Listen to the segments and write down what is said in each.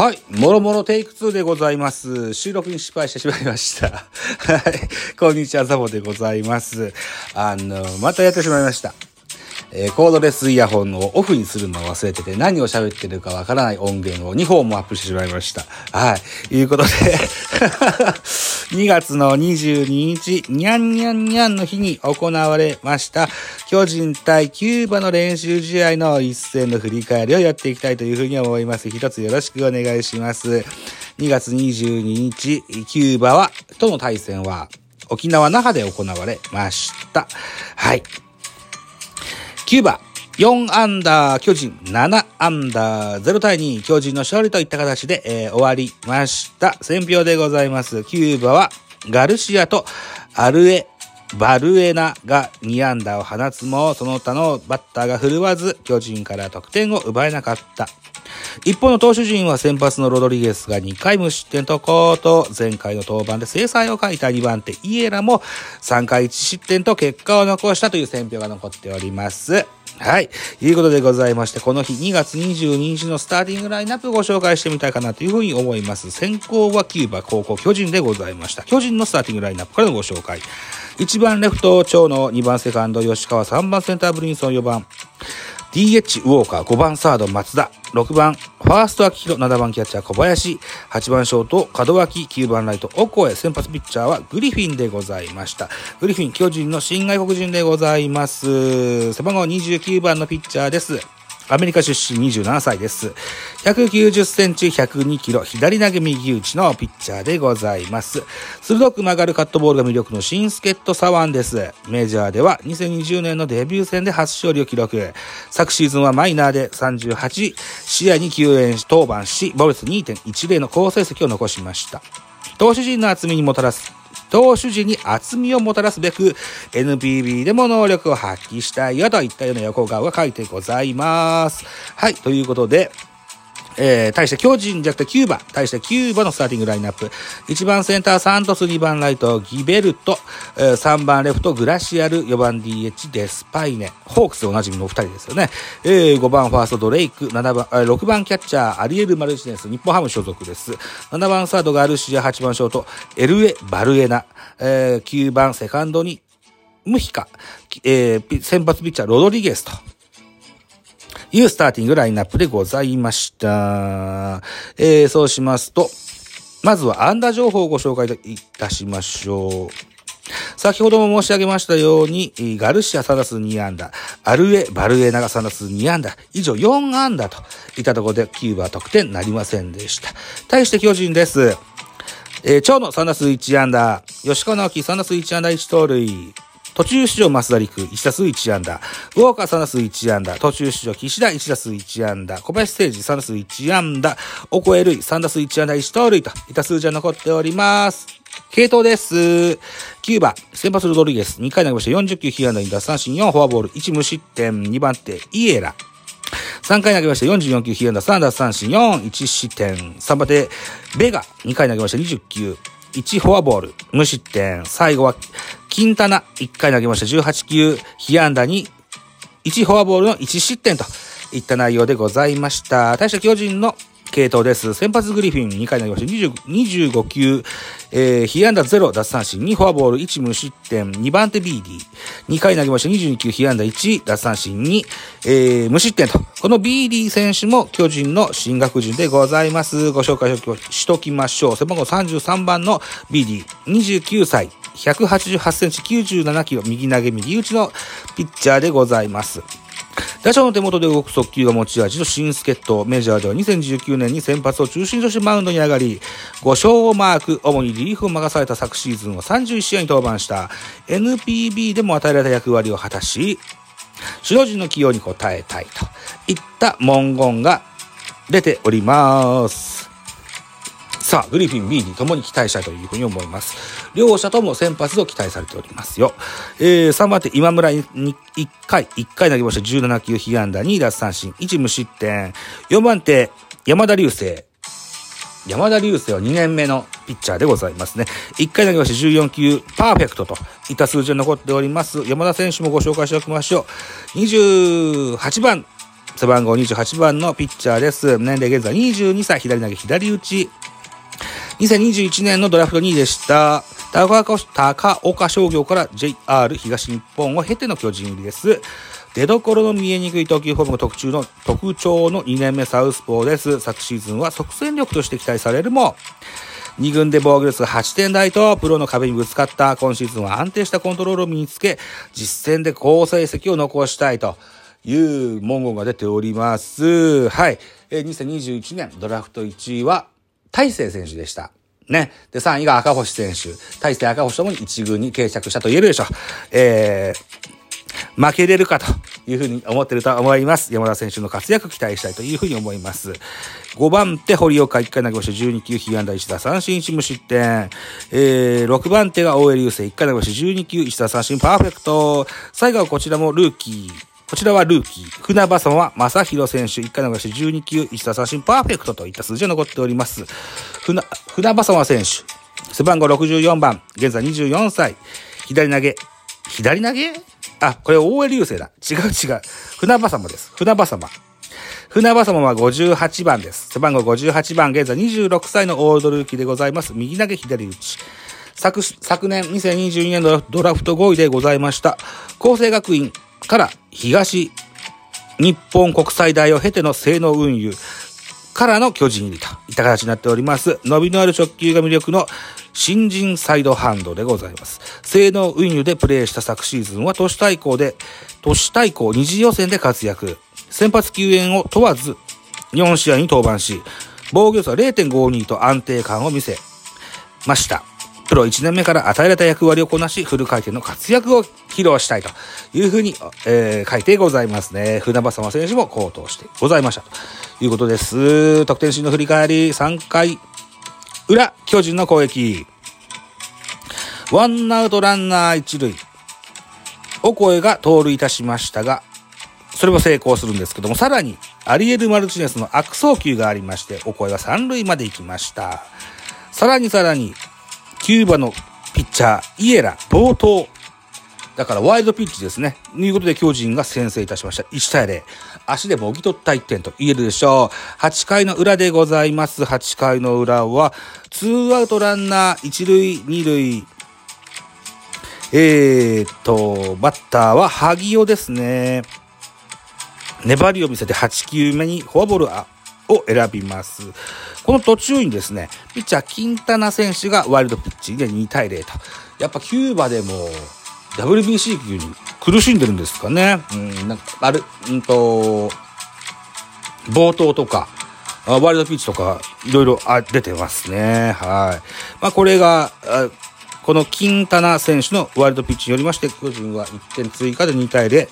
はい。もろもろテイク2でございます。収録に失敗してしまいました。はい。こんにちは、ザボでございます。あの、またやってしまいました。えーコードレスイヤホンをオフにするのを忘れてて何を喋ってるかわからない音源を2本もアップしてしまいました。はい。いうことで、2月の22日、にゃんにゃんにゃんの日に行われました、巨人対キューバの練習試合の一戦の振り返りをやっていきたいというふうに思います。一つよろしくお願いします。2月22日、キューバは、との対戦は、沖縄那覇で行われました。はい。キューバ、4アンダー、巨人7アンダー、0対2、巨人の勝利といった形で、えー終わりました。選票でございます。キューバは、ガルシアとアルエ、バルエナが2アンダーを放つも、その他のバッターが振るわず、巨人から得点を奪えなかった。一方の投手陣は先発のロドリゲスが2回無失点と好投、前回の登板で制裁を書いた2番手イエラも3回1失点と結果を残したという選評が残っております。はい。いうことでございまして、この日2月22日のスターティングラインナップをご紹介してみたいかなというふうに思います。先行はキューバ、高校巨人でございました。巨人のスターティングラインナップからのご紹介。1番レフト、長野、2番セカンド、吉川、3番センター、ブリンソン、4番。DH ウォーカー、5番サード松田、6番ファースト秋広、7番キャッチャー小林、8番ショート門脇、9番ライトオコエ、先発ピッチャーはグリフィンでございました。グリフィン、巨人の新外国人でございます。背番号29番のピッチャーです。アメリカ出身27歳です。190センチ、102キロ、左投げ右打ちのピッチャーでございます。鋭く曲がるカットボールが魅力の新助っ人左腕です。メジャーでは2020年のデビュー戦で初勝利を記録。昨シーズンはマイナーで38試合に救援し登板し、ボルス2.10の好成績を残しました。投手陣の厚みにもたらす投手陣に厚みをもたらすべく NPB でも能力を発揮したいよといったような横顔が書いてございます。はい、ということで、えー、対して巨人じゃなくてキューバ、対してキューバのスターティングラインナップ。1番センターサントス、2番ライトギベルト、えー3番レフトグラシアル、4番 DH デスパイネ、ホークスおなじみのお二人ですよね。えー5番ファーストドレイク、7番、えー6番キャッチャーアリエル・マルチネス、日本ハム所属です。7番サードガルシア、8番ショート。エルエ・バルエナ、えー9番セカンドにムヒカ、えー先発ピッチャーロドリゲスと。いうスターティングラインナップでございました。えー、そうしますと、まずはアンダー情報をご紹介いたしましょう。先ほども申し上げましたように、ガルシア3打数2安打、アルエ、バルエナが3打数2安打、以上4安打といったところでキューバは得点なりませんでした。対して巨人です。えー、長野3打数1安打、吉川直樹3打数1安打1盗塁、途中出場増田陸1打数1安打、ウォーカー3打数1安打、途中出場岸田1打数1安打、小林誠司3打数1安打、オコエルイ3打数1安打。1盗塁といた数字が残っております。系統です。キューバ、先発ロドリゲス、2回投げました40球、被安打2奪三振。4、フォアボール、1無失点、2番手、イエラ。3回投げました44球、被安打。3奪三振。4、1失点。3番手、ベガ、2回投げました20球、1フォアボール、無失点。最後は、キンタナ、1回投げました。18球、被安打に、1フォアボールの1失点といった内容でございました。対して巨人の系統です。先発グリフィン2回投げました。25球、えー、被安打0奪三振2フォアボール1無失点2番手ビーディ2回投げました。22球被安打1奪三振2、えー、無失点と。このビーディ選手も巨人の新外人でございます。ご紹介しときましょう。背番号33番のビーディ29歳。188センチ97キロ右投げ右打ちのピッチャーでございます。打者の手元で動く速球が持ち味の新助っ人、メジャーでは2019年に先発を中心としてマウンドに上がり、5勝をマーク、主にリリーフを任された昨シーズンは31試合に登板した。NPB でも与えられた役割を果たし、首脳陣の起用に応えたいといった文言が出ております。さあ、グリフィン、ビーディともに期待したいというふうに思います。両者とも先発を期待されておりますよ。えー、3番手、今村に1回、1回投げました17球、被安打、2奪三振、1無失点。4番手、山田流星。山田流星は2年目のピッチャーでございますね。1回投げまして14球、パーフェクトといった数字が残っております。山田選手もご紹介しておきましょう。28番、背番号28番のピッチャーです。年齢現在22歳、左投げ、左打ち。2021年のドラフト2位でした。高岡高岡商業から JR 東日本を経ての巨人入りです。出所の見えにくい投球フォームが特徴の特徴の2年目サウスポーです。昨シーズンは即戦力として期待されるも、2軍で防御率8点台とプロの壁にぶつかった今シーズンは安定したコントロールを身につけ、実戦で好成績を残したいという文言が出ております。はい。2021年ドラフト1位は大勢選手でした。ね。で、3位が赤星選手。大勢赤星ともに1軍に定着したと言えるでしょう。えー、負けれるかというふうに思ってると思います。山田選手の活躍期待したいというふうに思います。5番手、堀岡1回投げ押し12球、被安打1打三振1無失点。えー、6番手が大江流星1回投げ押し12球、1打三振パーフェクト。最後はこちらもルーキー。こちらはルーキー。船場様正宏選手、1回投げし12球、1打三振パーフェクトといった数字が残っております。船、船場様選手、背番号64番、現在24歳、左投げ、左投げ？あ、これ大江流星だ。違う違う。船場様です。船場様。船場様は58番です。背番号58番、現在26歳のオールドルーキーでございます。右投げ左打ち。昨、昨年2022年のドラフト5位でございました。厚生学院から東日本国際大を経ての性能運輸からの巨人入りといった形になっております。伸びのある直球が魅力の新人サイドハンドでございます。性能運輸でプレーした昨シーズンは都市対抗で、都市対抗二次予選で活躍。先発救援を問わず4試合に登板し、防御率は0.52と安定感を見せました。プロ1年目から与えられた役割をこなし、フル回転の活躍を披露したいというふうに、えー書いてございますね。船場様選手も高騰してございました。ということです。得点シーンの振り返り、3回裏、巨人の攻撃。ワンアウトランナー一塁。オコエが盗塁いたしましたが、それも成功するんですけども、さらに、アリエル・マルチネスの悪送球がありまして、オコエは三塁まで行きました。さらにさらに、キューバのピッチャー、イエラ、冒頭。だからワイルドピッチですね。ということで巨人が先制いたしました。1対0。足でもぎ取った1点と言えるでしょう。8回の裏でございます。8回の裏は、ツーアウトランナー1塁2塁。えーっと、バッターは萩尾ですね。粘りを見せて8球目にフォアボールを選びます。この途中にですね、ピッチャー、キンタナ選手がワイルドピッチで2対0と。やっぱキューバでも WBC 級に苦しんでるんですかね。うん、なんか、ある、うんと、冒頭とか、ワイルドピッチとか、いろいろ出てますね。はい。まあ、これが、このキンタナ選手のワイルドピッチによりまして、巨人は1点追加で2対0。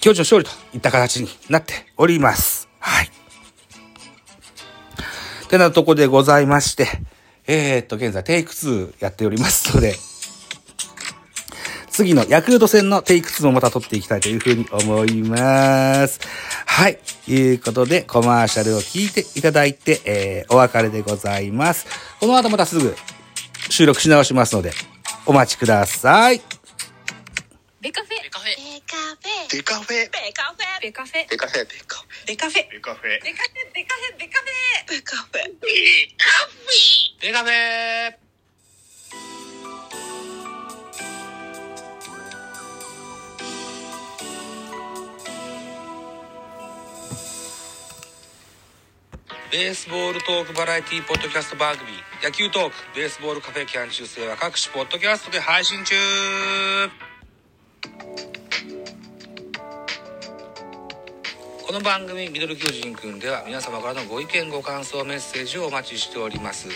巨人の勝利といった形になっております。はい。てなとこでございまして、えー、っと、現在テイク2やっておりますので、次のヤクルト戦のテイク2もまた撮っていきたいというふうに思います。はい。ということで、コマーシャルを聞いていただいて、えー、お別れでございます。この後またすぐ収録し直しますので、お待ちください。ベカフェ。ベカフェ。ベカフェ。デカフェ。ベカフェ。ベカフェ。デカフェ。デカフェ。ベカフェ。デカフェ。ベカフェ。ベカフェ。ベカフェ。ベカフェ。デカフェ。ベカフェベースボールトークバラエティポッドキャスト番組野球トークベースボールカフェキャン中世は各種ポッドキャストで配信中。この番組ミドル巨人くんでは皆様からのご意見ご感想メッセージをお待ちしております。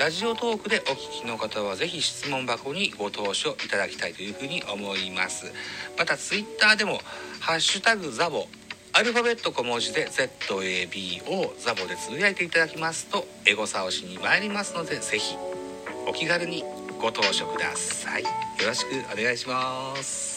ラジオトークでお聞きの方はぜひ質問箱にご投書いただきたいというふうに思います。またツイッターでもハッシュタグザボアルファベット小文字で ZAB をザボでつぶやいていただきますとエゴサをしに参りますのでぜひお気軽にご投書ください。よろしくお願いします。